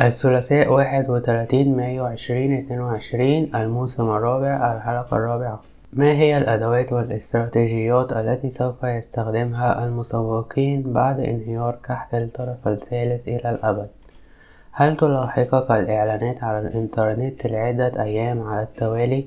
الثلاثاء واحد وتلاتين مايو عشرين اتنين وعشرين الموسم الرابع الحلقة الرابعة ما هي الأدوات والاستراتيجيات التي سوف يستخدمها المسوقين بعد انهيار كحك الطرف الثالث إلى الأبد؟ هل تلاحقك الإعلانات على الإنترنت لعدة أيام على التوالي؟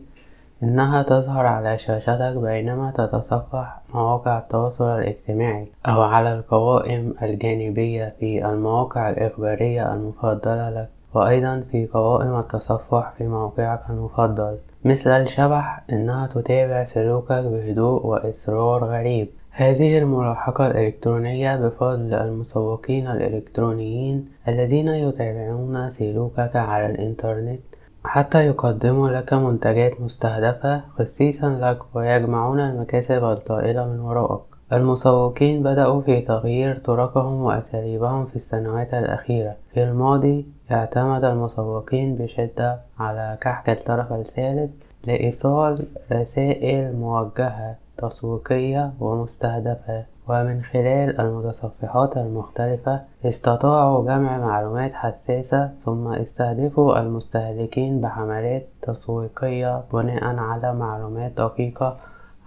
إنها تظهر على شاشتك بينما تتصفح مواقع التواصل الاجتماعي أو على القوائم الجانبية في المواقع الإخبارية المفضلة لك وأيضا في قوائم التصفح في موقعك المفضل. مثل الشبح إنها تتابع سلوكك بهدوء وإصرار غريب. هذه الملاحقة الإلكترونية بفضل المسوقين الإلكترونيين الذين يتابعون سلوكك على الإنترنت حتى يقدموا لك منتجات مستهدفة خصيصا لك ويجمعون المكاسب الطائلة من ورائك المسوقين بدأوا في تغيير طرقهم وأساليبهم في السنوات الأخيرة. في الماضي اعتمد المسوقين بشدة على كحك الطرف الثالث لإيصال رسائل موجهة تسويقية ومستهدفة. ومن خلال المتصفحات المختلفة استطاعوا جمع معلومات حساسة ثم استهدفوا المستهلكين بحملات تسويقية بناء على معلومات دقيقة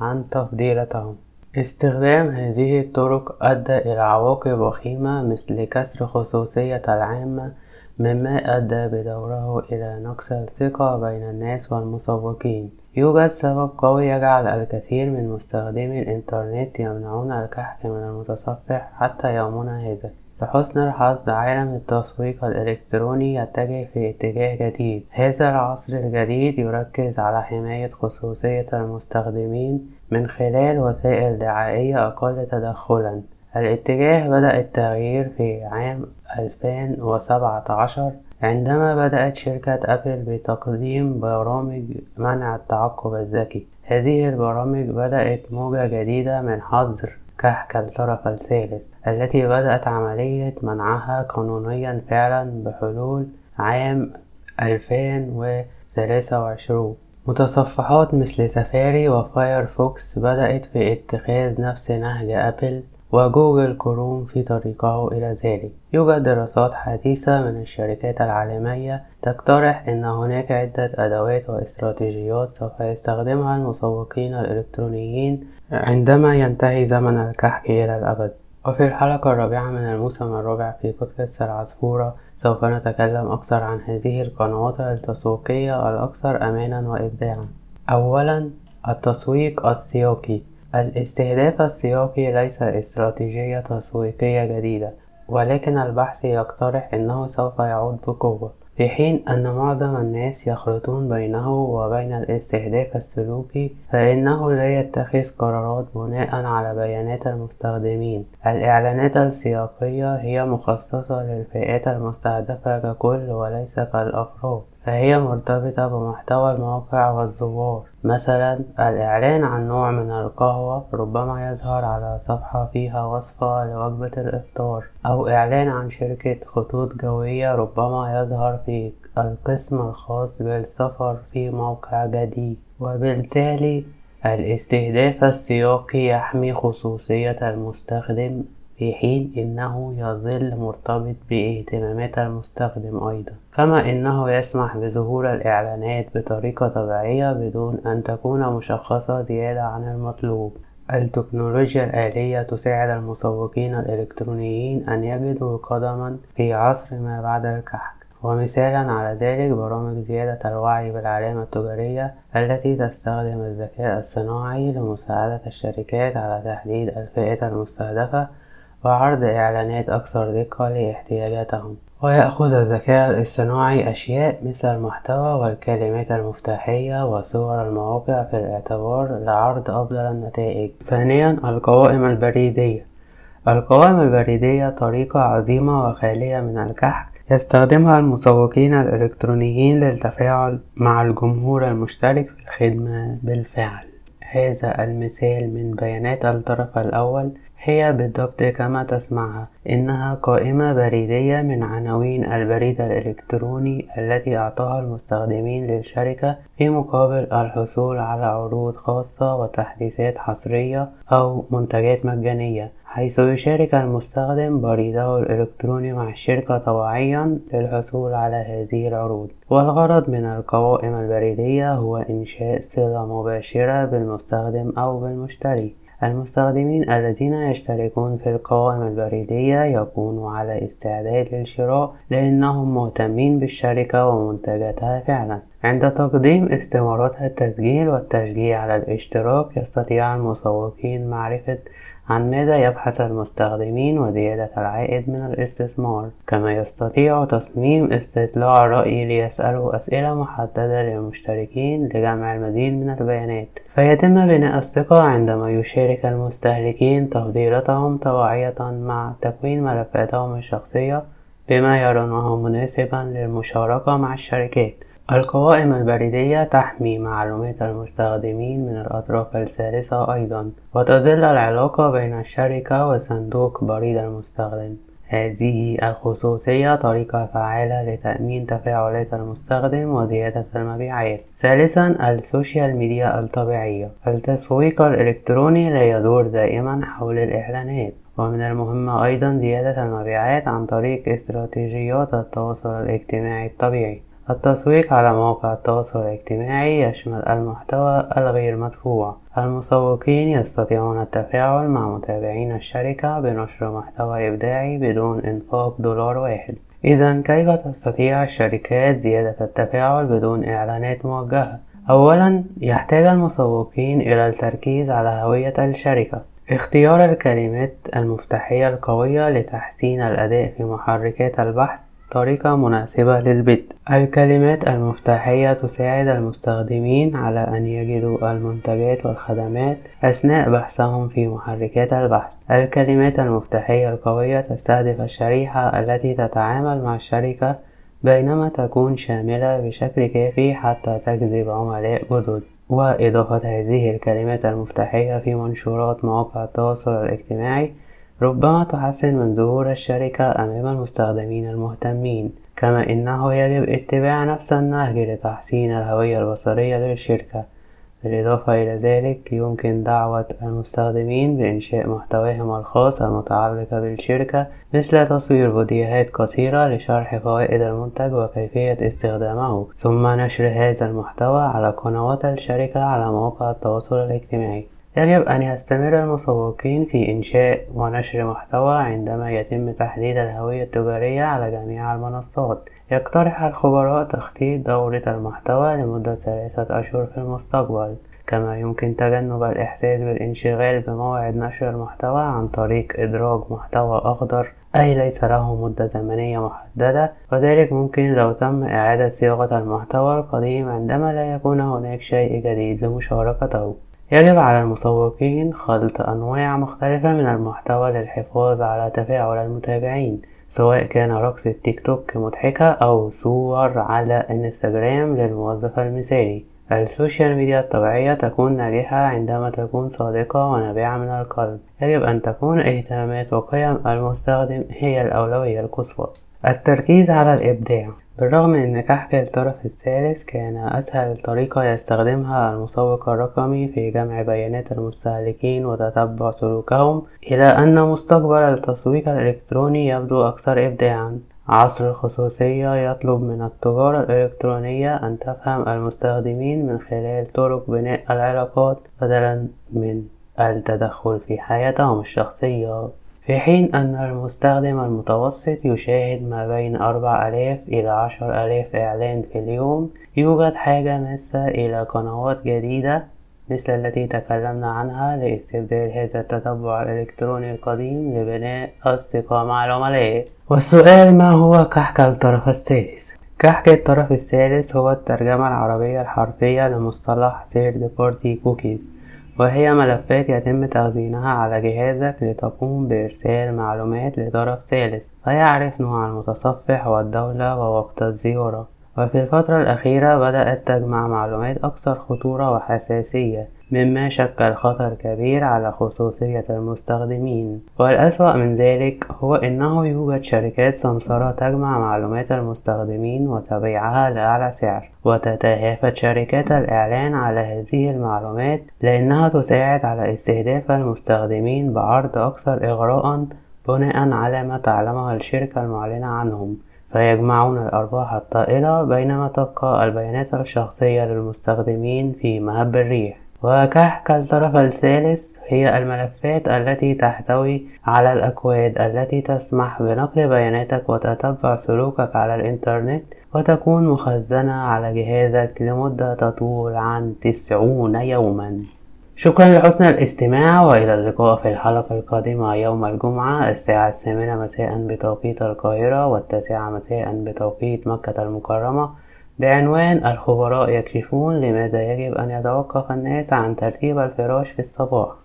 عن تفضيلاتهم. استخدام هذه الطرق أدى إلى عواقب وخيمة مثل كسر خصوصية العامة مما أدى بدوره إلى نقص الثقة بين الناس والمسوقين. يوجد سبب قوي يجعل الكثير من مستخدمي الإنترنت يمنعون الكحك من المتصفح حتى يومنا هذا. لحسن الحظ عالم التسويق الإلكتروني يتجه في اتجاه جديد. هذا العصر الجديد يركز على حماية خصوصية المستخدمين من خلال وسائل دعائية أقل تدخلا. الاتجاه بدأ التغيير في عام 2017 عندما بدأت شركة أبل بتقديم برامج منع التعقب الذكي. هذه البرامج بدأت موجة جديدة من حظر كعك الطرف الثالث التي بدأت عملية منعها قانونيا فعلا بحلول عام 2023 متصفحات مثل سفاري وفايرفوكس بدأت في اتخاذ نفس نهج أبل وجوجل كروم في طريقه إلى ذلك. يوجد دراسات حديثة من الشركات العالمية تقترح أن هناك عدة أدوات واستراتيجيات سوف يستخدمها المسوقين الإلكترونيين عندما ينتهي زمن الكحك إلى الأبد. وفي الحلقة الرابعة من الموسم الرابع في بودكاست العصفورة سوف نتكلم أكثر عن هذه القنوات التسويقية الأكثر أمانا وإبداعا. أولا التسويق السياقي الاستهداف السياقي ليس استراتيجية تسويقية جديدة ولكن البحث يقترح أنه سوف يعود بقوة في حين أن معظم الناس يخلطون بينه وبين الاستهداف السلوكي فإنه لا يتخذ قرارات بناء على بيانات المستخدمين. الإعلانات السياقية هي مخصصة للفئات المستهدفة ككل وليس كالأفراد. فهي مرتبطة بمحتوى الموقع والزوار مثلا الإعلان عن نوع من القهوة ربما يظهر على صفحة فيها وصفة لوجبة الإفطار أو إعلان عن شركة خطوط جوية ربما يظهر في القسم الخاص بالسفر في موقع جديد. وبالتالي الاستهداف السياقي يحمي خصوصية المستخدم في حين إنه يظل مرتبط باهتمامات المستخدم أيضا كما إنه يسمح بظهور الإعلانات بطريقة طبيعية بدون أن تكون مشخصة زيادة عن المطلوب. التكنولوجيا الآلية تساعد المسوقين الإلكترونيين أن يجدوا قدما في عصر ما بعد الكحك. ومثالا على ذلك برامج زيادة الوعي بالعلامة التجارية التي تستخدم الذكاء الصناعي لمساعدة الشركات على تحديد الفئات المستهدفة وعرض إعلانات أكثر دقة لاحتياجاتهم ويأخذ الذكاء الاصطناعي أشياء مثل المحتوى والكلمات المفتاحية وصور المواقع في الاعتبار لعرض أفضل النتائج. ثانيا القوائم البريدية. القوائم البريدية طريقة عظيمة وخالية من الكحك يستخدمها المسوقين الإلكترونيين للتفاعل مع الجمهور المشترك في الخدمة بالفعل. هذا المثال من بيانات الطرف الأول هي بالضبط كما تسمعها إنها قائمة بريدية من عناوين البريد الإلكتروني التي أعطاها المستخدمين للشركة في مقابل الحصول على عروض خاصة وتحديثات حصرية أو منتجات مجانية حيث يشارك المستخدم بريده الإلكتروني مع الشركة طوعيا للحصول على هذه العروض. والغرض من القوائم البريدية هو إنشاء صلة مباشرة بالمستخدم أو بالمشتري. المستخدمين الذين يشتركون في القوائم البريدية يكونوا على استعداد للشراء لأنهم مهتمين بالشركة ومنتجاتها فعلا. عند تقديم استمارات التسجيل والتشجيع على الاشتراك يستطيع المسوقين معرفة عن ماذا يبحث المستخدمين وزيادة العائد من الاستثمار. كما يستطيع تصميم استطلاع رأي ليسألوا أسئلة محددة للمشتركين لجمع المزيد من البيانات. فيتم بناء الثقة عندما يشارك المستهلكين تفضيلاتهم طوعية مع تكوين ملفاتهم الشخصية بما يرونه مناسبا للمشاركة مع الشركات. القوائم البريدية تحمي معلومات المستخدمين من الأطراف الثالثة أيضًا، وتظل العلاقة بين الشركة وصندوق بريد المستخدم. هذه الخصوصية طريقة فعالة لتأمين تفاعلات المستخدم وزيادة المبيعات. ثالثًا، السوشيال ميديا الطبيعية. التسويق الإلكتروني لا يدور دائمًا حول الإعلانات، ومن المهم أيضًا زيادة المبيعات عن طريق استراتيجيات التواصل الاجتماعي الطبيعي. التسويق على مواقع التواصل الاجتماعي يشمل المحتوى الغير مدفوع. المسوقين يستطيعون التفاعل مع متابعين الشركة بنشر محتوى إبداعي بدون إنفاق دولار واحد. إذا كيف تستطيع الشركات زيادة التفاعل بدون إعلانات موجهة؟ أولا يحتاج المسوقين إلى التركيز على هوية الشركة. اختيار الكلمات المفتاحية القوية لتحسين الأداء في محركات البحث طريقة مناسبة للبدء الكلمات المفتاحية تساعد المستخدمين على أن يجدوا المنتجات والخدمات أثناء بحثهم في محركات البحث. الكلمات المفتاحية القوية تستهدف الشريحة التي تتعامل مع الشركة بينما تكون شاملة بشكل كافي حتى تجذب عملاء جدد. وإضافة هذه الكلمات المفتاحية في منشورات مواقع التواصل الاجتماعي ربما تحسن من ظهور الشركة أمام المستخدمين المهتمين كما إنه يجب اتباع نفس النهج لتحسين الهوية البصرية للشركة. بالإضافة إلى ذلك يمكن دعوة المستخدمين بإنشاء محتواهم الخاص المتعلق بالشركة مثل تصوير فيديوهات قصيرة لشرح فوائد المنتج وكيفية استخدامه. ثم نشر هذا المحتوى على قنوات الشركة على مواقع التواصل الاجتماعي. يجب أن يستمر المسوقين في إنشاء ونشر محتوى عندما يتم تحديد الهوية التجارية على جميع المنصات. يقترح الخبراء تخطيط دورة المحتوى لمدة ثلاثة أشهر في المستقبل كما يمكن تجنب الإحساس بالانشغال بموعد نشر المحتوى عن طريق إدراج محتوى أخضر أي ليس له مدة زمنية محددة. وذلك ممكن لو تم إعادة صياغة المحتوى القديم عندما لا يكون هناك شيء جديد لمشاركته. يجب على المسوقين خلط أنواع مختلفة من المحتوى للحفاظ على تفاعل المتابعين سواء كان رقص التيك توك مضحكة أو صور على إنستجرام للموظف المثالي. السوشيال ميديا الطبيعية تكون ناجحة عندما تكون صادقة ونابعة من القلب. يجب أن تكون اهتمامات وقيم المستخدم هي الأولوية القصوى. التركيز على الإبداع. بالرغم من أن كعك الطرف الثالث كان أسهل طريقة يستخدمها المسوق الرقمي في جمع بيانات المستهلكين وتتبع سلوكهم إلا أن مستقبل التسويق الإلكتروني يبدو أكثر إبداعًا. عصر الخصوصية يطلب من التجارة الإلكترونية أن تفهم المستخدمين من خلال طرق بناء العلاقات بدلا من التدخل في حياتهم الشخصية. في حين أن المستخدم المتوسط يشاهد ما بين أربع آلاف إلى عشر آلاف إعلان في اليوم يوجد حاجة ماسة إلى قنوات جديدة مثل التي تكلمنا عنها لاستبدال هذا التتبع الإلكتروني القديم لبناء الثقة مع العملاء والسؤال ما هو كحك الطرف الثالث؟ كحك الطرف الثالث هو الترجمة العربية الحرفية لمصطلح third party cookies وهي ملفات يتم تخزينها على جهازك لتقوم بإرسال معلومات لطرف ثالث فيعرف نوع المتصفح والدولة ووقت الزيارة. وفي الفترة الأخيرة بدأت تجمع معلومات أكثر خطورة وحساسية. مما شكل خطر كبير على خصوصية المستخدمين. والأسوأ من ذلك هو أنه يوجد شركات سمسرة تجمع معلومات المستخدمين وتبيعها لأعلى سعر وتتهافت شركات الإعلان على هذه المعلومات لأنها تساعد على استهداف المستخدمين بعرض أكثر إغراء بناء على ما تعلمه الشركة المعلنة عنهم. فيجمعون الأرباح الطائلة بينما تبقى البيانات الشخصية للمستخدمين في مهب الريح. وكحك الطرف الثالث هي الملفات التي تحتوي على الأكواد التي تسمح بنقل بياناتك وتتبع سلوكك على الإنترنت وتكون مخزنة على جهازك لمدة تطول عن تسعون يوما. شكرا لحسن الاستماع وإلى اللقاء في الحلقة القادمة يوم الجمعة الساعة الثامنة مساء بتوقيت القاهرة والتاسعة مساء بتوقيت مكة المكرمة. بعنوان الخبراء يكشفون لماذا يجب أن يتوقف الناس عن ترتيب الفراش في الصباح.